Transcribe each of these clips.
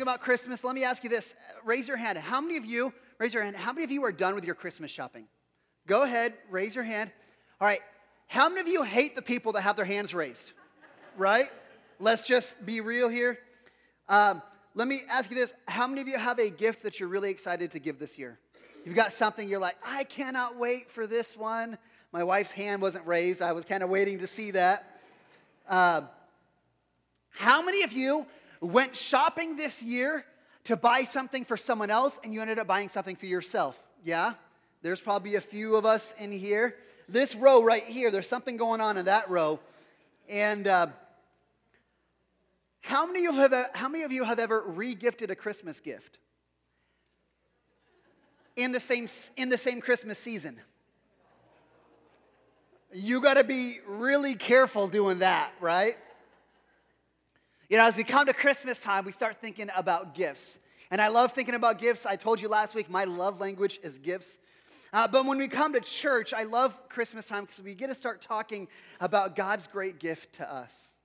about Christmas, let me ask you this. Raise your hand. How many of you, raise your hand, how many of you are done with your Christmas shopping? Go ahead, raise your hand. All right. How many of you hate the people that have their hands raised? Right? Let's just be real here. Um, let me ask you this. How many of you have a gift that you're really excited to give this year? You've got something you're like, I cannot wait for this one. My wife's hand wasn't raised. I was kind of waiting to see that. Uh, how many of you went shopping this year to buy something for someone else and you ended up buying something for yourself? Yeah? There's probably a few of us in here. This row right here, there's something going on in that row. And uh, how, many of you have, how many of you have ever re-gifted a Christmas gift? In the same, in the same Christmas season. You got to be really careful doing that, right? You know, as we come to Christmas time, we start thinking about gifts. And I love thinking about gifts. I told you last week, my love language is gifts. Uh, but when we come to church, I love Christmas time because we get to start talking about God's great gift to us.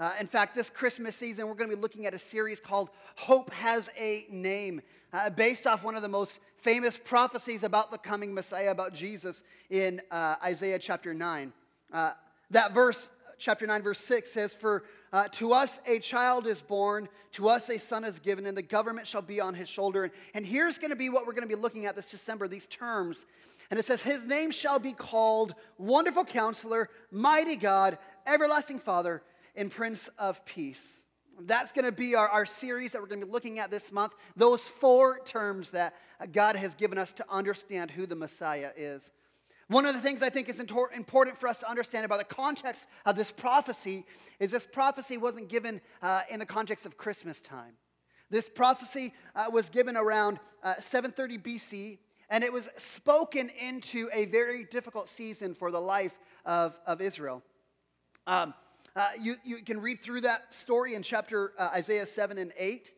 Uh, in fact, this Christmas season, we're going to be looking at a series called Hope Has a Name, uh, based off one of the most famous prophecies about the coming Messiah, about Jesus, in uh, Isaiah chapter 9. Uh, that verse chapter 9, verse 6 says, For uh, to us a child is born, to us a son is given, and the government shall be on his shoulder. And, and here's going to be what we're going to be looking at this December, these terms. And it says, His name shall be called Wonderful Counselor, Mighty God, Everlasting Father, and Prince of Peace. That's going to be our, our series that we're going to be looking at this month. Those four terms that God has given us to understand who the Messiah is. One of the things I think is important for us to understand about the context of this prophecy is this prophecy wasn't given uh, in the context of Christmas time. This prophecy uh, was given around uh, 730 BC, and it was spoken into a very difficult season for the life of, of Israel. Um, uh, you, you can read through that story in chapter uh, Isaiah 7 and 8.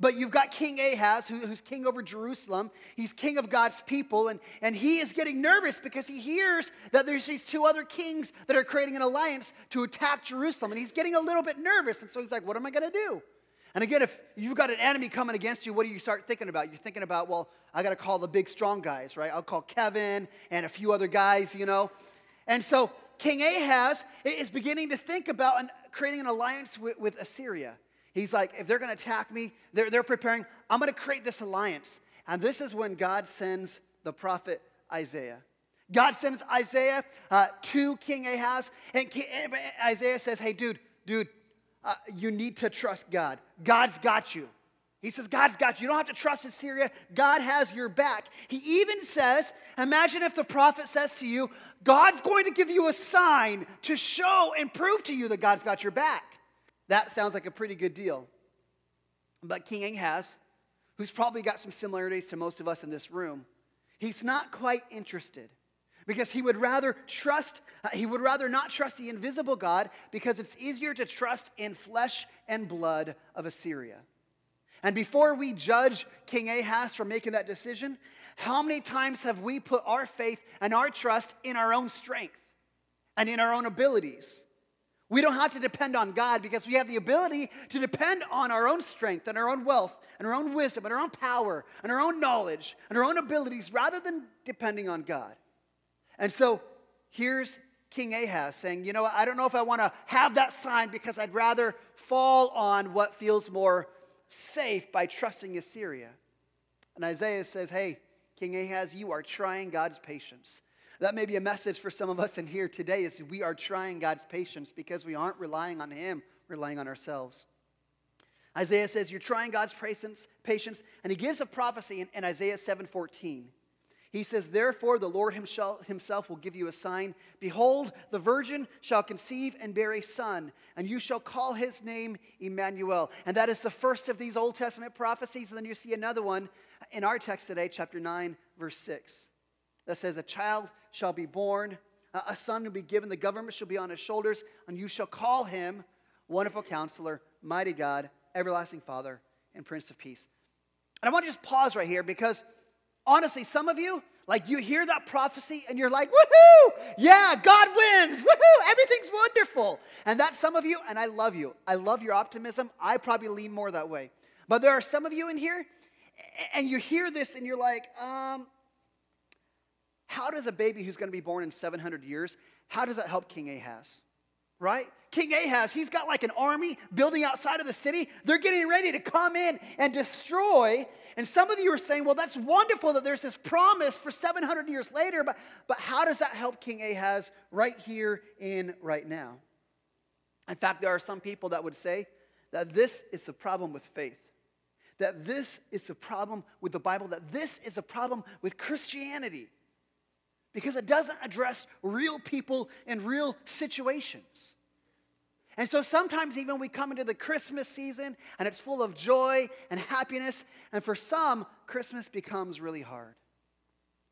But you've got King Ahaz, who, who's king over Jerusalem. He's king of God's people, and, and he is getting nervous because he hears that there's these two other kings that are creating an alliance to attack Jerusalem. And he's getting a little bit nervous. And so he's like, What am I going to do? And again, if you've got an enemy coming against you, what do you start thinking about? You're thinking about, well, I got to call the big strong guys, right? I'll call Kevin and a few other guys, you know. And so King Ahaz is beginning to think about creating an alliance with, with Assyria. He's like, if they're going to attack me, they're, they're preparing, I'm going to create this alliance. And this is when God sends the prophet Isaiah. God sends Isaiah uh, to King Ahaz, and King, Isaiah says, Hey, dude, dude, uh, you need to trust God. God's got you. He says, God's got you. You don't have to trust Assyria. God has your back. He even says, Imagine if the prophet says to you, God's going to give you a sign to show and prove to you that God's got your back. That sounds like a pretty good deal. But King Ahaz, who's probably got some similarities to most of us in this room, he's not quite interested because he would rather trust uh, he would rather not trust the invisible god because it's easier to trust in flesh and blood of assyria and before we judge king ahaz for making that decision how many times have we put our faith and our trust in our own strength and in our own abilities we don't have to depend on God because we have the ability to depend on our own strength and our own wealth and our own wisdom and our own power and our own knowledge and our own abilities rather than depending on God. And so here's King Ahaz saying, You know, I don't know if I want to have that sign because I'd rather fall on what feels more safe by trusting Assyria. And Isaiah says, Hey, King Ahaz, you are trying God's patience. That may be a message for some of us in here today is we are trying God's patience because we aren't relying on him, relying on ourselves. Isaiah says you're trying God's patience, patience, and he gives a prophecy in, in Isaiah 7:14. He says, Therefore, the Lord himself, will give you a sign. Behold, the virgin shall conceive and bear a son, and you shall call his name Emmanuel. And that is the first of these Old Testament prophecies. And then you see another one in our text today, chapter 9, verse 6, that says, A child shall be born, a son will be given, the government shall be on his shoulders, and you shall call him Wonderful Counselor, Mighty God, Everlasting Father, and Prince of Peace. And I want to just pause right here because honestly, some of you, like you hear that prophecy and you're like, woohoo, yeah, God wins, woohoo, everything's wonderful. And that's some of you, and I love you. I love your optimism. I probably lean more that way. But there are some of you in here, and you hear this and you're like, um, how does a baby who's going to be born in 700 years, how does that help King Ahaz? Right? King Ahaz, he's got like an army building outside of the city. They're getting ready to come in and destroy. And some of you are saying, well, that's wonderful that there's this promise for 700 years later, but, but how does that help King Ahaz right here in right now? In fact, there are some people that would say that this is the problem with faith that this is the problem with the Bible, that this is the problem with Christianity because it doesn't address real people in real situations. And so sometimes, even we come into the Christmas season and it's full of joy and happiness, and for some, Christmas becomes really hard.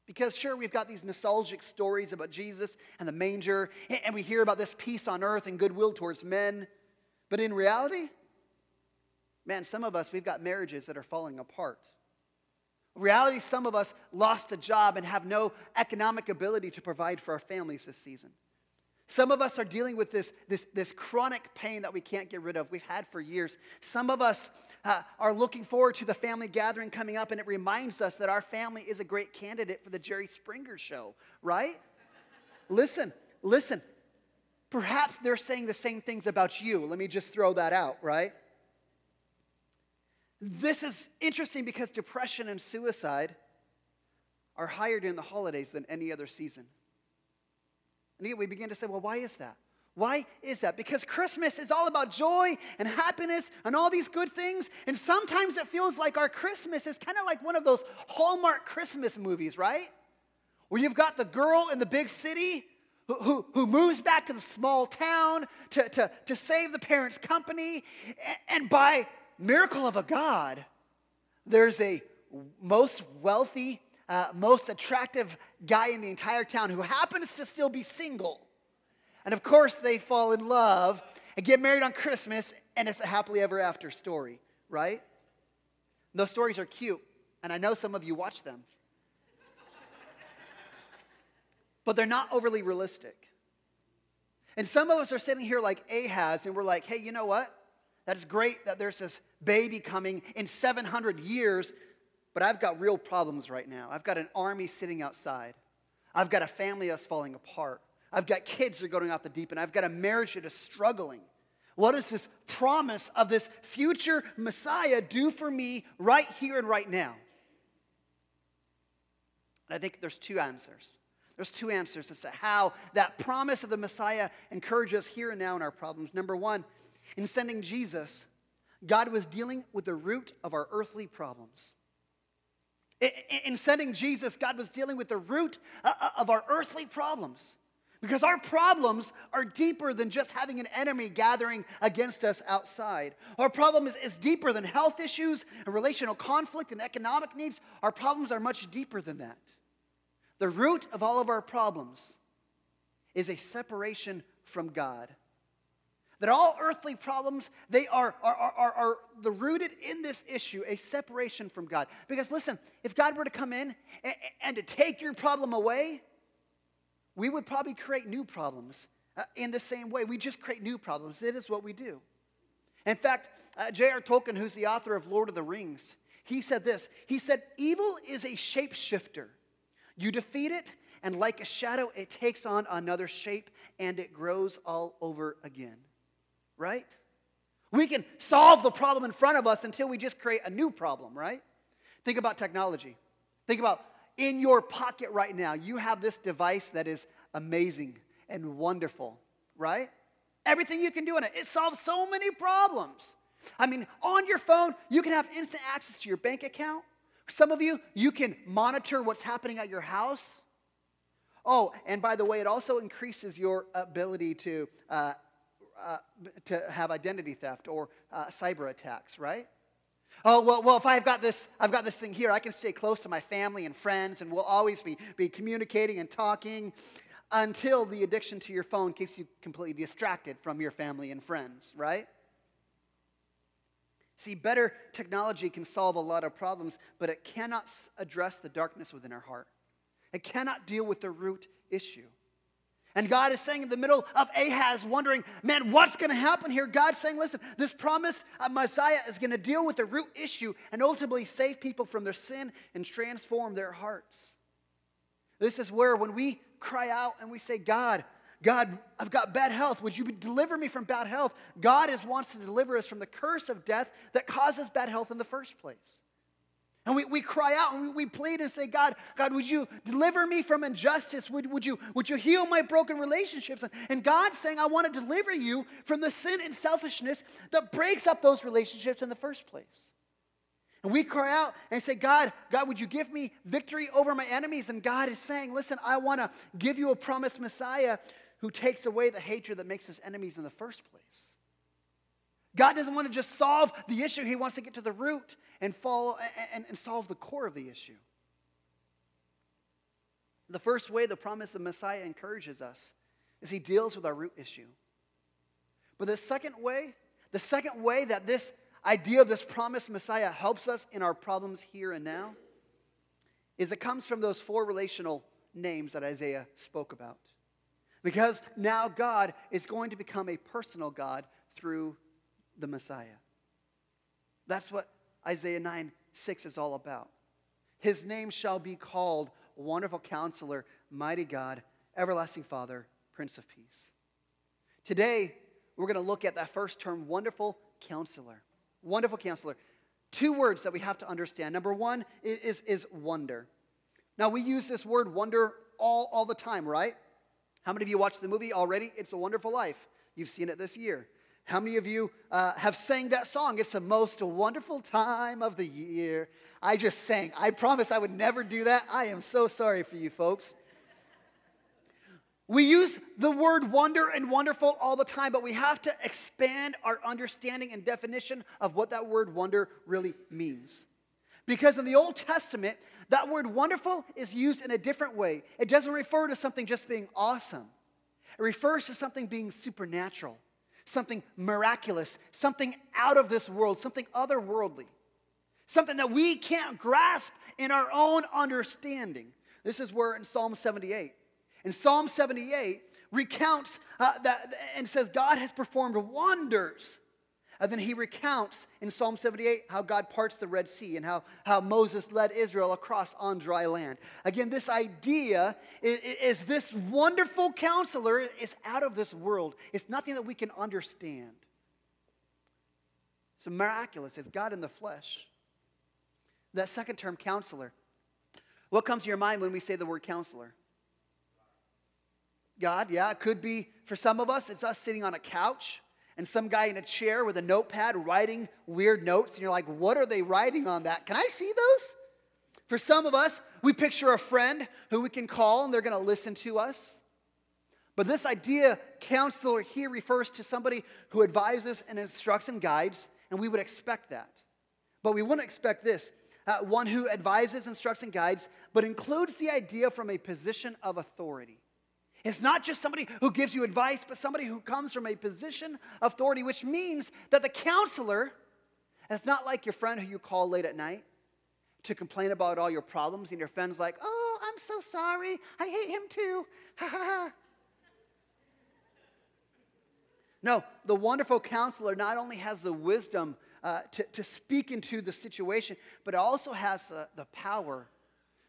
Because, sure, we've got these nostalgic stories about Jesus and the manger, and we hear about this peace on earth and goodwill towards men. But in reality, Man, some of us, we've got marriages that are falling apart. Reality, some of us lost a job and have no economic ability to provide for our families this season. Some of us are dealing with this, this, this chronic pain that we can't get rid of, we've had for years. Some of us uh, are looking forward to the family gathering coming up, and it reminds us that our family is a great candidate for the Jerry Springer show, right? listen, listen. Perhaps they're saying the same things about you. Let me just throw that out, right? This is interesting because depression and suicide are higher during the holidays than any other season. And yet we begin to say, well, why is that? Why is that? Because Christmas is all about joy and happiness and all these good things. And sometimes it feels like our Christmas is kind of like one of those Hallmark Christmas movies, right? Where you've got the girl in the big city who, who, who moves back to the small town to, to, to save the parents' company. And by miracle of a God, there's a most wealthy, uh, most attractive guy in the entire town who happens to still be single. And of course, they fall in love and get married on Christmas, and it's a happily ever after story, right? those stories are cute, and I know some of you watch them. but they're not overly realistic. And some of us are sitting here like Ahaz, and we're like, hey, you know what? That's great that there's this baby coming in 700 years, but I've got real problems right now. I've got an army sitting outside. I've got a family that's falling apart. I've got kids that are going off the deep end. I've got a marriage that is struggling. What does this promise of this future Messiah do for me right here and right now? And I think there's two answers. There's two answers as to how that promise of the Messiah encourages us here and now in our problems. Number one, in sending Jesus, God was dealing with the root of our earthly problems. In sending Jesus, God was dealing with the root uh, uh, of our earthly problems. Because our problems are deeper than just having an enemy gathering against us outside. Our problem is, is deeper than health issues and relational conflict and economic needs. Our problems are much deeper than that. The root of all of our problems is a separation from God that all earthly problems they are, are, are, are, the rooted in this issue a separation from god. Because listen if god were to come in and, and to take your problem away we would probably create new problems uh, in the same way. We just create new problems. It is what we do. In fact uh, j.r tolkien who's the author of lord of the rings he said this. He said evil is a shapeshifter. You defeat it and like a shadow it takes on another shape and it grows all over again right? We can solve the problem in front of us until we just create a new problem, right? Think about technology. Think about in your pocket right now, you have this device that is amazing and wonderful, right? Everything you can do in it, it solves so many problems. I mean, on your phone, you can have instant access to your bank account. Some of you, you can monitor what's happening at your house. Oh, and by the way, it also increases your ability to uh, uh, to have identity theft or uh, cyber attacks, right? Oh, well, well, if I've got this, I've got this thing here, I can stay close to my family and friends, and we'll always be, be communicating and talking until the addiction to your phone keeps you completely distracted from your family and friends, right? See, better technology can solve a lot of problems, but it cannot address the darkness within our heart. It cannot deal with the root issue. And God is saying in the middle of Ahaz, wondering, man, what's going to happen here? God's saying, listen, this promised Messiah is going to deal with the root issue and ultimately save people from their sin and transform their hearts. This is where when we cry out and we say, God, God, I've got bad health. Would you deliver me from bad health? God is, wants to deliver us from the curse of death that causes bad health in the first place. And we, we cry out and we, we plead and say, God, God, would you deliver me from injustice? Would, would, you, would you heal my broken relationships? And, and God's saying, I want to deliver you from the sin and selfishness that breaks up those relationships in the first place. And we cry out and say, God, God, would you give me victory over my enemies? And God is saying, listen, I want to give you a promised Messiah who takes away the hatred that makes us enemies in the first place. God doesn't want to just solve the issue, He wants to get to the root and, follow, and, and solve the core of the issue. The first way the promise of Messiah encourages us is He deals with our root issue. But the second way, the second way that this idea of this promised Messiah helps us in our problems here and now is it comes from those four relational names that Isaiah spoke about. Because now God is going to become a personal God through the Messiah. That's what Isaiah 9 6 is all about. His name shall be called Wonderful Counselor, Mighty God, Everlasting Father, Prince of Peace. Today, we're going to look at that first term, Wonderful Counselor. Wonderful Counselor. Two words that we have to understand. Number one is, is, is wonder. Now, we use this word wonder all, all the time, right? How many of you watched the movie already? It's a Wonderful Life. You've seen it this year. How many of you uh, have sang that song? It's the most wonderful time of the year. I just sang. I promise I would never do that. I am so sorry for you folks. We use the word wonder and wonderful all the time, but we have to expand our understanding and definition of what that word wonder really means. Because in the Old Testament, that word wonderful is used in a different way. It doesn't refer to something just being awesome, it refers to something being supernatural something miraculous, something out of this world, something otherworldly, something that we can't grasp in our own understanding. This is where in Psalm 78. In Psalm 78 recounts uh, that and says God has performed wonders and then he recounts in Psalm 78 how God parts the Red Sea and how, how Moses led Israel across on dry land. Again, this idea is, is this wonderful counselor is out of this world. It's nothing that we can understand. It's miraculous. It's God in the flesh. That second term, counselor. What comes to your mind when we say the word counselor? God, yeah, it could be for some of us, it's us sitting on a couch and some guy in a chair with a notepad writing weird notes, and you're like, what are they writing on that? Can I see those? For some of us, we picture a friend who we can call and they're going to listen to us. But this idea, counselor, here refers to somebody who advises and instructs and guides, and we would expect that. But we wouldn't expect this uh, one who advises, instructs, and guides, but includes the idea from a position of authority. It's not just somebody who gives you advice, but somebody who comes from a position of authority, which means that the counselor is not like your friend who you call late at night to complain about all your problems, and your friend's like, oh, I'm so sorry. I hate him too. Ha ha ha. No, the wonderful counselor not only has the wisdom uh, to, to speak into the situation, but also has uh, the power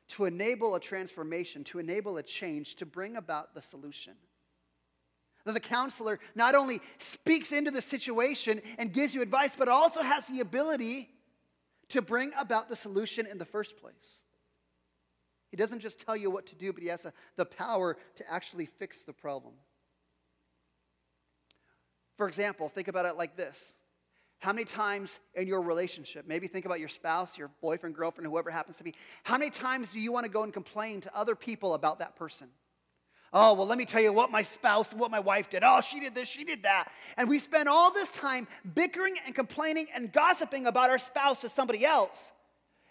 to enable a transformation, to enable a change, to bring about the solution. That the counselor not only speaks into the situation and gives you advice, but also has the ability to bring about the solution in the first place. He doesn't just tell you what to do, but he has a, the power to actually fix the problem. For example, think about it like this how many times in your relationship, maybe think about your spouse, your boyfriend, girlfriend, whoever happens to be, how many times do you want to go and complain to other people about that person? Oh, well, let me tell you what my spouse, what my wife did. Oh, she did this, she did that. And we spend all this time bickering and complaining and gossiping about our spouse to somebody else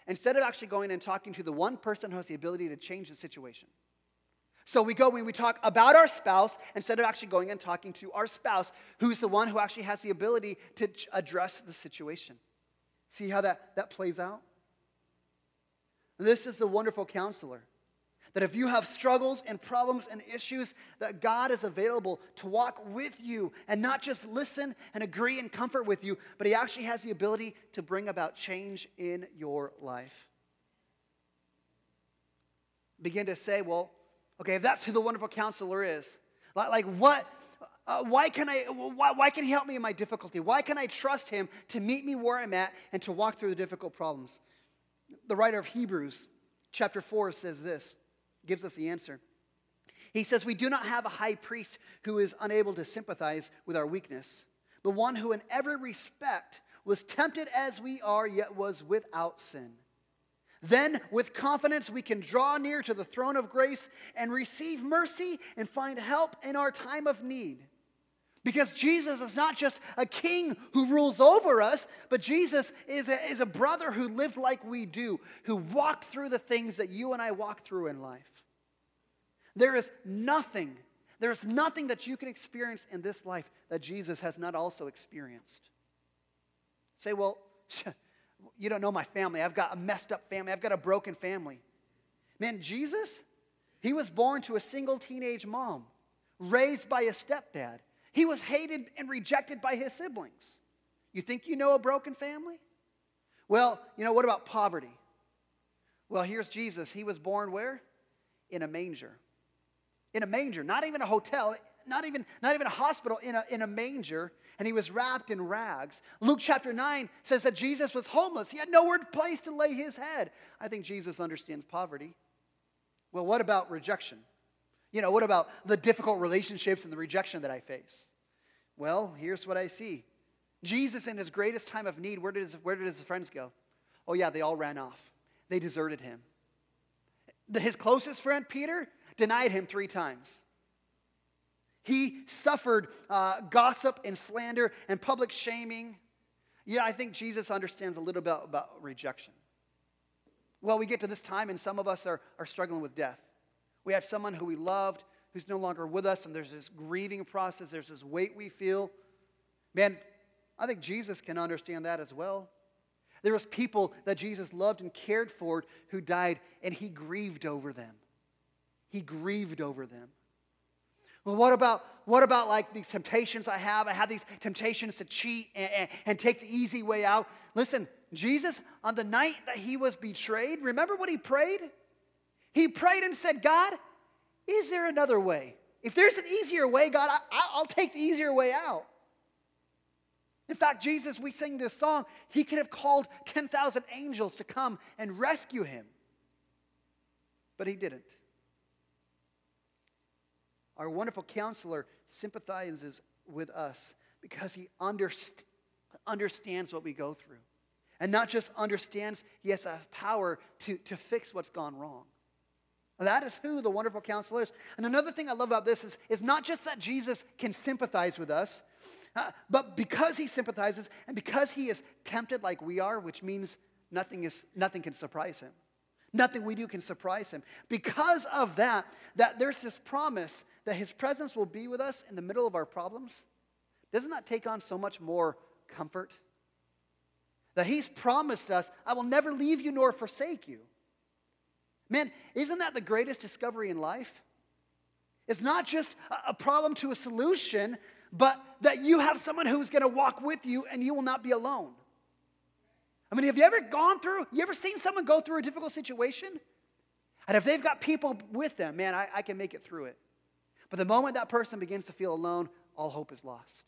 instead of actually going and talking to the one person who has the ability to change the situation. So we go when we talk about our spouse instead of actually going and talking to our spouse, who's the one who actually has the ability to address the situation. See how that, that plays out? This is the wonderful counselor. That if you have struggles and problems and issues, that God is available to walk with you and not just listen and agree and comfort with you, but He actually has the ability to bring about change in your life. Begin to say, well, okay, if that's who the wonderful counselor is, like like what, uh, why, can I, why, why can he help me in my difficulty? Why can I trust him to meet me where I'm at and to walk through the difficult problems? The writer of Hebrews, chapter 4, says this, gives us the answer. He says, We do not have a high priest who is unable to sympathize with our weakness, but one who, in every respect, was tempted as we are, yet was without sin. Then, with confidence, we can draw near to the throne of grace and receive mercy and find help in our time of need. Because Jesus is not just a king who rules over us, but Jesus is a, is a brother who lived like we do, who walked through the things that you and I walk through in life. There is nothing, there is nothing that you can experience in this life that Jesus has not also experienced. Say, well, you don't know my family. I've got a messed up family. I've got a broken family. Man, Jesus, he was born to a single teenage mom, raised by a stepdad. He was hated and rejected by his siblings. You think you know a broken family? Well, you know, what about poverty? Well, here's Jesus. He was born where? In a manger. In a manger, not even a hotel, not even, not even a hospital, in a, in a manger and he was wrapped in rags. Luke chapter 9 says that Jesus was homeless. He had nowhere place to lay his head. I think Jesus understands poverty. Well, what about rejection? You know, what about the difficult relationships and the rejection that I face? Well, here's what I see. Jesus, in his greatest time of need, where did his, where did his friends go? Oh, yeah, they all ran off. They deserted him. His closest friend, Peter, denied him three times. He suffered uh, gossip and slander and public shaming. Yeah, I think Jesus understands a little bit about rejection. Well, we get to this time, and some of us are, are struggling with death. We have someone who we loved who's no longer with us, and there's this grieving process, there's this weight we feel. Man, I think Jesus can understand that as well. There was people that Jesus loved and cared for who died, and he grieved over them. He grieved over them. Well, what about, what about like these temptations I have? I have these temptations to cheat and, and, and take the easy way out. Listen, Jesus, on the night that he was betrayed, remember what he prayed? He prayed and said, God, is there another way? If there's an easier way, God, I, will take the easier way out. In fact, Jesus, we sing this song, he could have called 10,000 angels to come and rescue him, but he didn't. Our wonderful counselor sympathizes with us because he underst- understands what we go through. And not just understands, he has power to, to fix what's gone wrong. That is who the wonderful counselor is. And another thing I love about this is, is not just that Jesus can sympathize with us, uh, but because he sympathizes and because he is tempted like we are, which means nothing, is, nothing can surprise him. Nothing we do can surprise him. Because of that, that there's this promise that his presence will be with us in the middle of our problems. Doesn't that take on so much more comfort? That he's promised us, I will never leave you nor forsake you. Man, isn't that the greatest discovery in life? It's not just a problem to a solution, but that you have someone who's going to walk with you and you will not be alone. I mean, have you ever gone through, you ever seen someone go through a difficult situation? And if they've got people with them, man, I, I can make it through it. But the moment that person begins to feel alone, all hope is lost.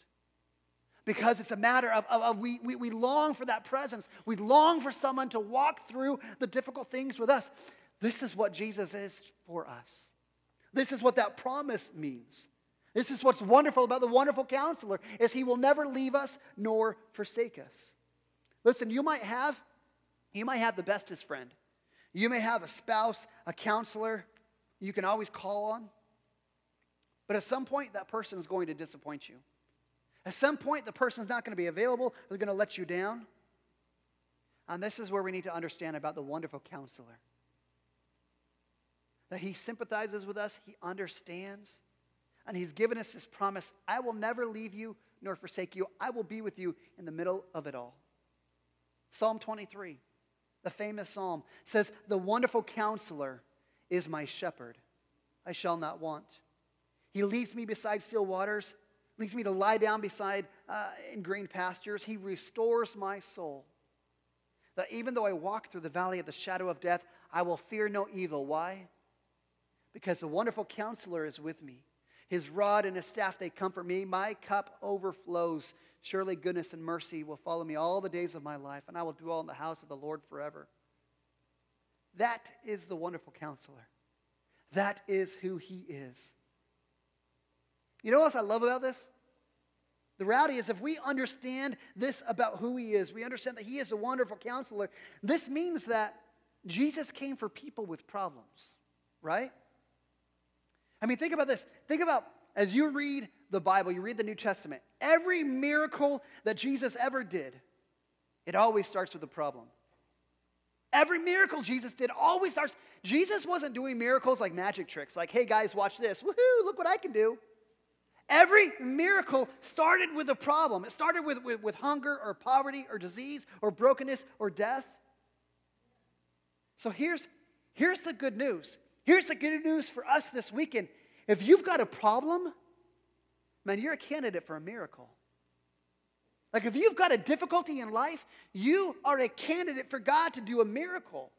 Because it's a matter of, of, of we, we, we long for that presence. We long for someone to walk through the difficult things with us. This is what Jesus is for us. This is what that promise means. This is what's wonderful about the wonderful counselor is he will never leave us nor forsake us. Listen, you might have, you might have the bestest friend. You may have a spouse, a counselor you can always call on. But at some point, that person is going to disappoint you. At some point, the person is not going to be available. They're going to let you down. And this is where we need to understand about the wonderful counselor. That he sympathizes with us, he understands, and he's given us this promise I will never leave you nor forsake you. I will be with you in the middle of it all. Psalm 23, the famous psalm, says, The wonderful counselor is my shepherd. I shall not want. He leads me beside still waters, leads me to lie down beside uh, in green pastures. He restores my soul. That even though I walk through the valley of the shadow of death, I will fear no evil. Why? Because the wonderful counselor is with me. His rod and his staff, they comfort me. My cup overflows. Surely goodness and mercy will follow me all the days of my life, and I will dwell in the house of the Lord forever. That is the wonderful counselor. That is who he is. You know what else I love about this? The reality is, if we understand this about who he is, we understand that he is a wonderful counselor, this means that Jesus came for people with problems, right? I mean, think about this. Think about as you read the Bible, you read the New Testament, every miracle that Jesus ever did, it always starts with a problem. Every miracle Jesus did always starts. Jesus wasn't doing miracles like magic tricks, like, hey guys, watch this. Woohoo, look what I can do. Every miracle started with a problem. It started with, with, with, hunger or poverty or disease or brokenness or death. So here's, here's the good news. Here's the good news for us this weekend. If you've got a problem, man, you're a candidate for a miracle. Like if you've got a difficulty in life, you are a candidate for God to do a miracle.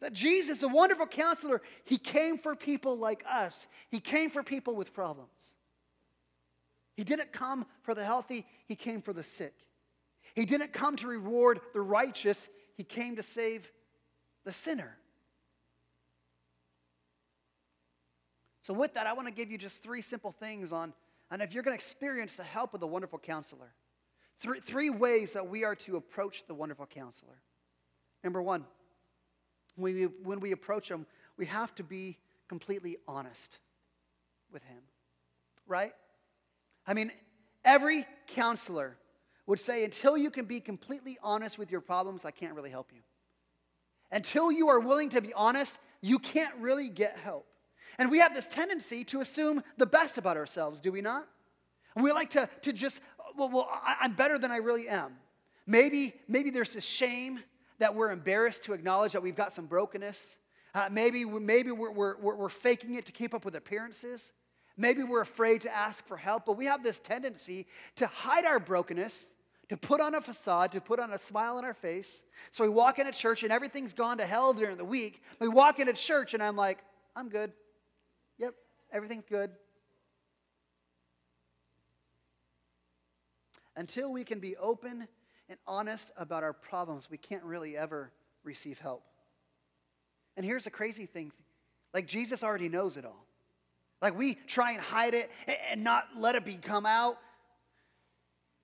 That Jesus, a wonderful counselor, he came for people like us. He came for people with problems. He didn't come for the healthy, he came for the sick. He didn't come to reward the righteous, he came to save the sinner. So, with that, I want to give you just three simple things on, and if you're going to experience the help of the wonderful counselor, three, three ways that we are to approach the wonderful counselor. Number one, when we, when we approach him, we have to be completely honest with him, right? I mean, every counselor would say, until you can be completely honest with your problems, I can't really help you. Until you are willing to be honest, you can't really get help. And we have this tendency to assume the best about ourselves, do we not? We like to, to just, well, well I, I'm better than I really am. Maybe, maybe there's this shame that we're embarrassed to acknowledge that we've got some brokenness. Uh, maybe maybe we're, we're, we're faking it to keep up with appearances. Maybe we're afraid to ask for help, but we have this tendency to hide our brokenness, to put on a facade, to put on a smile on our face. So we walk into church and everything's gone to hell during the week. We walk into church and I'm like, I'm good. Everything's good. Until we can be open and honest about our problems, we can't really ever receive help. And here's the crazy thing like, Jesus already knows it all. Like we try and hide it and not let it be come out.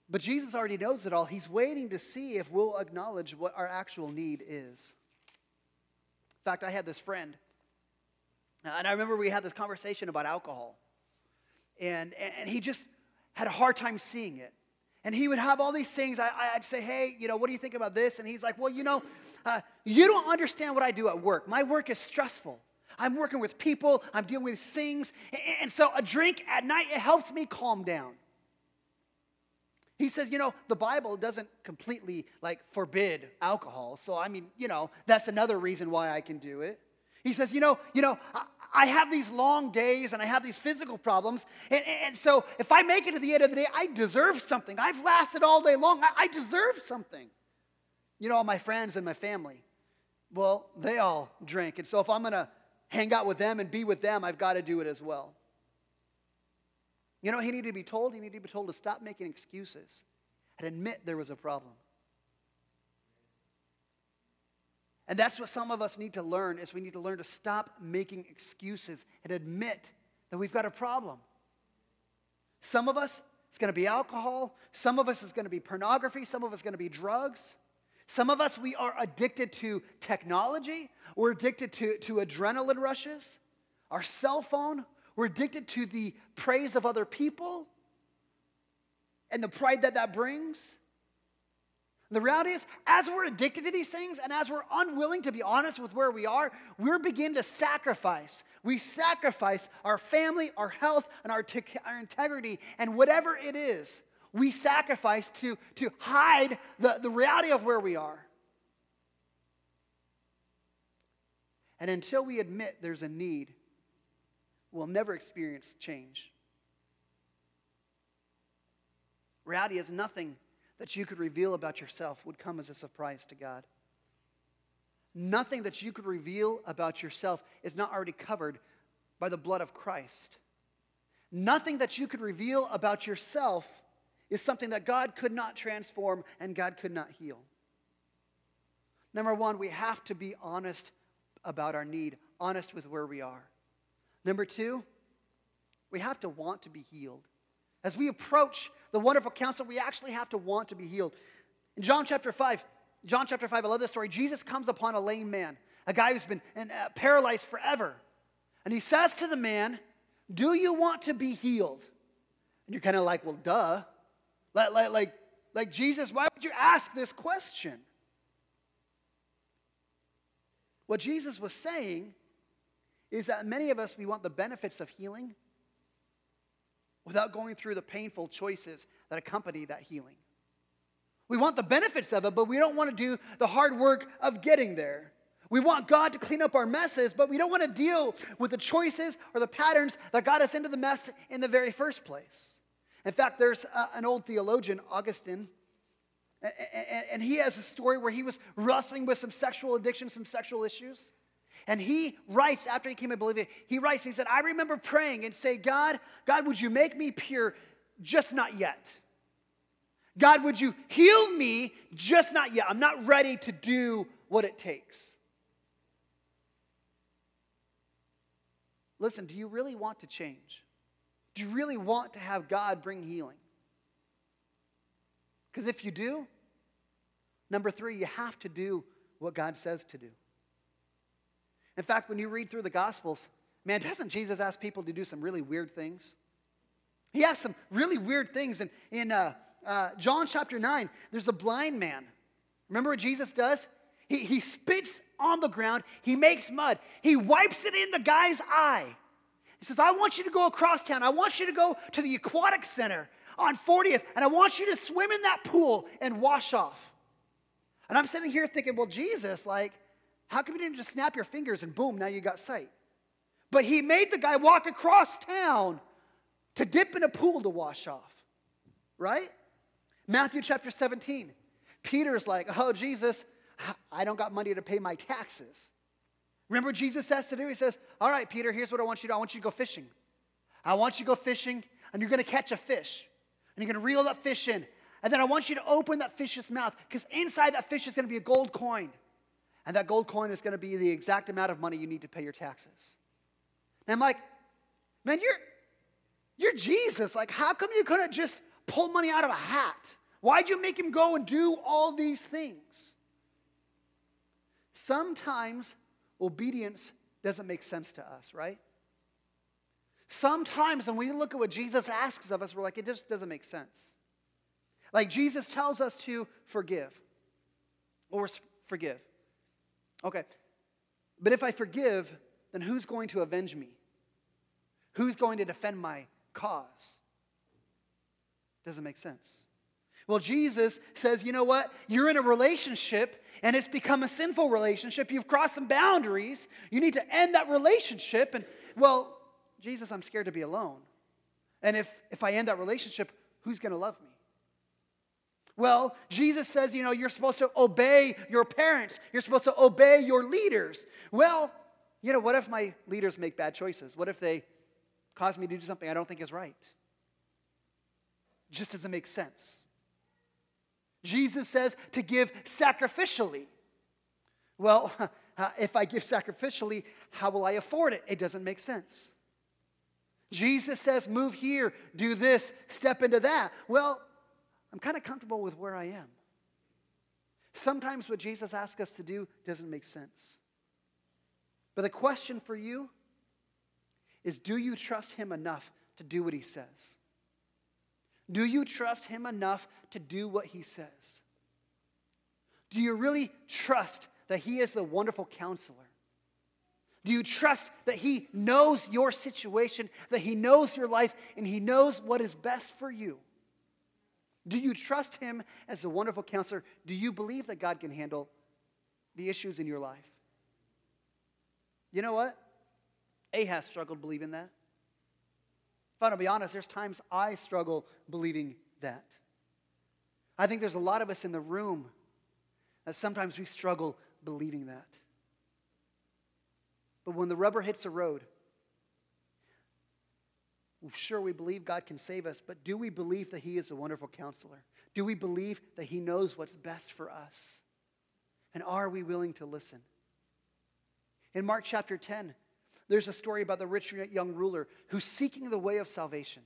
But Jesus already knows it all. He's waiting to see if we'll acknowledge what our actual need is. In fact, I had this friend, and I remember we had this conversation about alcohol. And, and he just had a hard time seeing it. And he would have all these things. I, I'd say, hey, you know, what do you think about this? And he's like, well, you know, uh, you don't understand what I do at work. My work is stressful. I'm working with people, I'm dealing with things. And so a drink at night, it helps me calm down. He says, you know, the Bible doesn't completely like forbid alcohol. So I mean, you know, that's another reason why I can do it. He says, you know, you know, I have these long days and I have these physical problems. And, and, so if I make it to the end of the day, I deserve something. I've lasted all day long. I, I deserve something. You know, my friends and my family, well, they all drink. And so if I'm going to hang out with them and be with them, I've got to do it as well. You know, he needed to be told, he needed to be told to stop making excuses and admit there was a problem. And that's what some of us need to learn is we need to learn to stop making excuses and admit that we've got a problem. Some of us, it's going to be alcohol. Some of us, is going to be pornography. Some of us, is going to be drugs. Some of us, we are addicted to technology. We're addicted to, to adrenaline rushes, our cell phone. We're addicted to the praise of other people and the pride that that brings. The reality is, as we're addicted to these things and as we're unwilling to be honest with where we are, we're begin to sacrifice. We sacrifice our family, our health, and our, our integrity, and whatever it is we sacrifice to, to hide the, the reality of where we are. And until we admit there's a need, we'll never experience change. Reality is nothing that you could reveal about yourself would come as a surprise to God. Nothing that you could reveal about yourself is not already covered by the blood of Christ. Nothing that you could reveal about yourself is something that God could not transform and God could not heal. Number one, we have to be honest about our need, honest with where we are. Number two, we have to want to be healed. As we approach the wonderful counsel, we actually have to want to be healed. In John chapter 5, John chapter 5, I love this story. Jesus comes upon a lame man, a guy who's been uh, paralyzed forever. And he says to the man, Do you want to be healed? And you're kind of like, Well, duh. Like, like, like, like, Jesus, why would you ask this question? What Jesus was saying is that many of us, we want the benefits of healing without going through the painful choices that accompany that healing. We want the benefits of it, but we don't want to do the hard work of getting there. We want God to clean up our messes, but we don't want to deal with the choices or the patterns that got us into the mess in the very first place. In fact, there's a, an old theologian, Augustine, and, and, and he has a story where he was wrestling with some sexual addiction, some sexual issues. And he writes, after he came to believe it, he writes, he said, I remember praying and say, God, God, would you make me pure? Just not yet. God, would you heal me? Just not yet. I'm not ready to do what it takes. Listen, do you really want to change? Do you really want to have God bring healing? Because if you do, number three, you have to do what God says to do. In fact, when you read through the Gospels, man, doesn't Jesus ask people to do some really weird things? He asks some really weird things. And in uh, uh, John chapter 9, there's a blind man. Remember what Jesus does? He, he spits on the ground, he makes mud, he wipes it in the guy's eye. He says, I want you to go across town. I want you to go to the aquatic center on 40th, and I want you to swim in that pool and wash off. And I'm sitting here thinking, well, Jesus, like, how come you didn't just snap your fingers and boom, now you got sight? But he made the guy walk across town to dip in a pool to wash off, right? Matthew chapter 17. Peter's like, Oh, Jesus, I don't got money to pay my taxes. Remember what Jesus says to do? He says, All right, Peter, here's what I want you to do. I want you to go fishing. I want you to go fishing, and you're going to catch a fish. And you're going to reel that fish in. And then I want you to open that fish's mouth, because inside that fish is going to be a gold coin. And that gold coin is going to be the exact amount of money you need to pay your taxes. And I'm like, man, you're, you're Jesus. Like, how come you couldn't just pull money out of a hat? Why'd you make him go and do all these things? Sometimes obedience doesn't make sense to us, right? Sometimes when we look at what Jesus asks of us, we're like, it just doesn't make sense. Like Jesus tells us to forgive or forgive. Okay, but if I forgive, then who's going to avenge me? Who's going to defend my cause? Doesn't make sense. Well, Jesus says, you know what? You're in a relationship and it's become a sinful relationship. You've crossed some boundaries. You need to end that relationship. And, well, Jesus, I'm scared to be alone. And if, if I end that relationship, who's going to love me? Well, Jesus says, you know, you're supposed to obey your parents, you're supposed to obey your leaders. Well, you know, what if my leaders make bad choices? What if they cause me to do something I don't think is right? Just doesn't make sense. Jesus says to give sacrificially. Well, uh, if I give sacrificially, how will I afford it? It doesn't make sense. Jesus says, move here, do this, step into that. Well, I'm kind of comfortable with where I am. Sometimes what Jesus asks us to do doesn't make sense. But the question for you is do you trust him enough to do what he says? Do you trust him enough to do what he says? Do you really trust that he is the wonderful counselor? Do you trust that he knows your situation, that he knows your life, and he knows what is best for you? Do you trust him as a wonderful counselor? Do you believe that God can handle the issues in your life? You know what? Ahaz struggled believing that. If I'm to be honest, there's times I struggle believing that. I think there's a lot of us in the room that sometimes we struggle believing that. But when the rubber hits the road, sure, we believe God can save us, but do we believe that He is a wonderful counselor? Do we believe that He knows what's best for us? And are we willing to listen? In Mark chapter 10, there's a story about the rich young ruler who's seeking the way of salvation.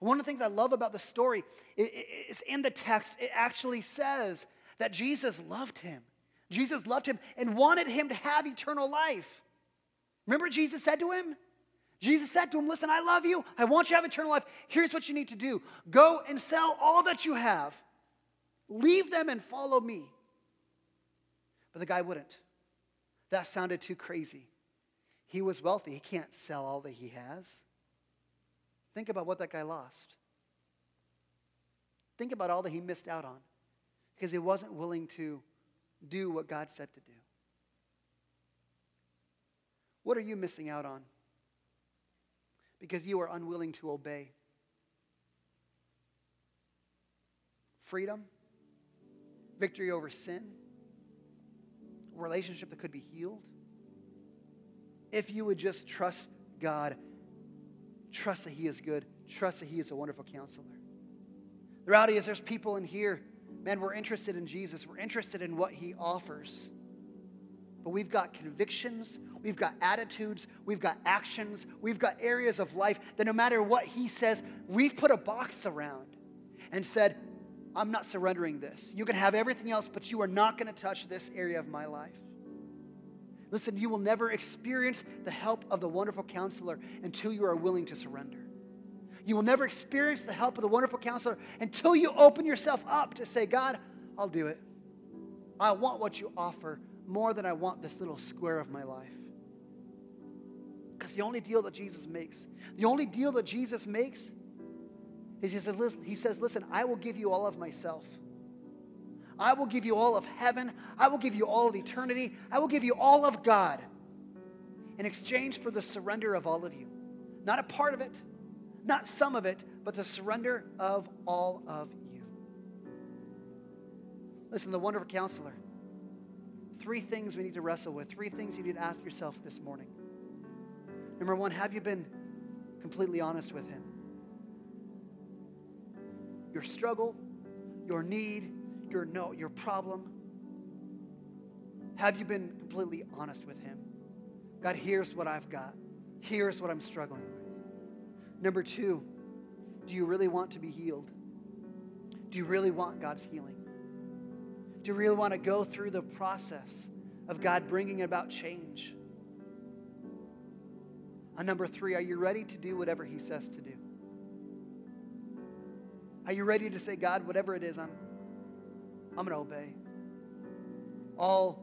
one of the things I love about the story is in the text, it actually says that Jesus loved him. Jesus loved him and wanted him to have eternal life. Remember, Jesus said to him? Jesus said to him, Listen, I love you. I want you to have eternal life. Here's what you need to do go and sell all that you have, leave them and follow me. But the guy wouldn't. That sounded too crazy. He was wealthy. He can't sell all that he has. Think about what that guy lost. Think about all that he missed out on because he wasn't willing to do what God said to do. What are you missing out on? Because you are unwilling to obey. Freedom, victory over sin, relationship that could be healed if you would just trust God, trust that He is good, trust that He is a wonderful counselor. The reality is, there's people in here, man, we're interested in Jesus, we're interested in what He offers. But we've got convictions, we've got attitudes, we've got actions, we've got areas of life that no matter what He says, we've put a box around and said, I'm not surrendering this. You can have everything else, but you are not going to touch this area of my life. Listen, you will never experience the help of the wonderful counselor until you are willing to surrender. You will never experience the help of the wonderful counselor until you open yourself up to say, God, I'll do it. I want what you offer more than I want this little square of my life. Because the only deal that Jesus makes, the only deal that Jesus makes is he says, listen, he says, listen, I will give you all of myself. I will give you all of heaven. I will give you all of eternity. I will give you all of God in exchange for the surrender of all of you. Not a part of it, not some of it, but the surrender of all of you. Listen, the wonderful counselor. Three things we need to wrestle with, three things you need to ask yourself this morning. Number one, have you been completely honest with him? Your struggle, your need, your no, your problem? Have you been completely honest with Him? God, here's what I've got. Here's what I'm struggling with. Number two, do you really want to be healed? Do you really want God's healing? Do you really want to go through the process of God bringing about change? And number three, are you ready to do whatever He says to do? Are you ready to say, God, whatever it is, I'm, I'm going to obey. I'll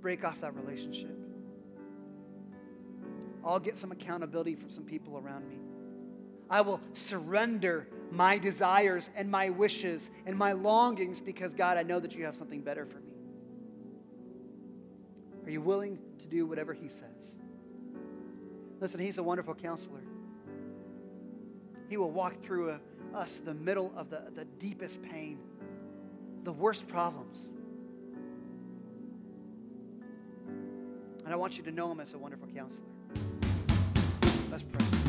break off that relationship. I'll get some accountability from some people around me. I will surrender my desires and my wishes and my longings because, God, I know that you have something better for me. Are you willing to do whatever He says? Listen, He's a wonderful counselor. He will walk through a, us the middle of the, the deepest pain the worst problems. And I want you to know him as a wonderful counselor. Let's pray.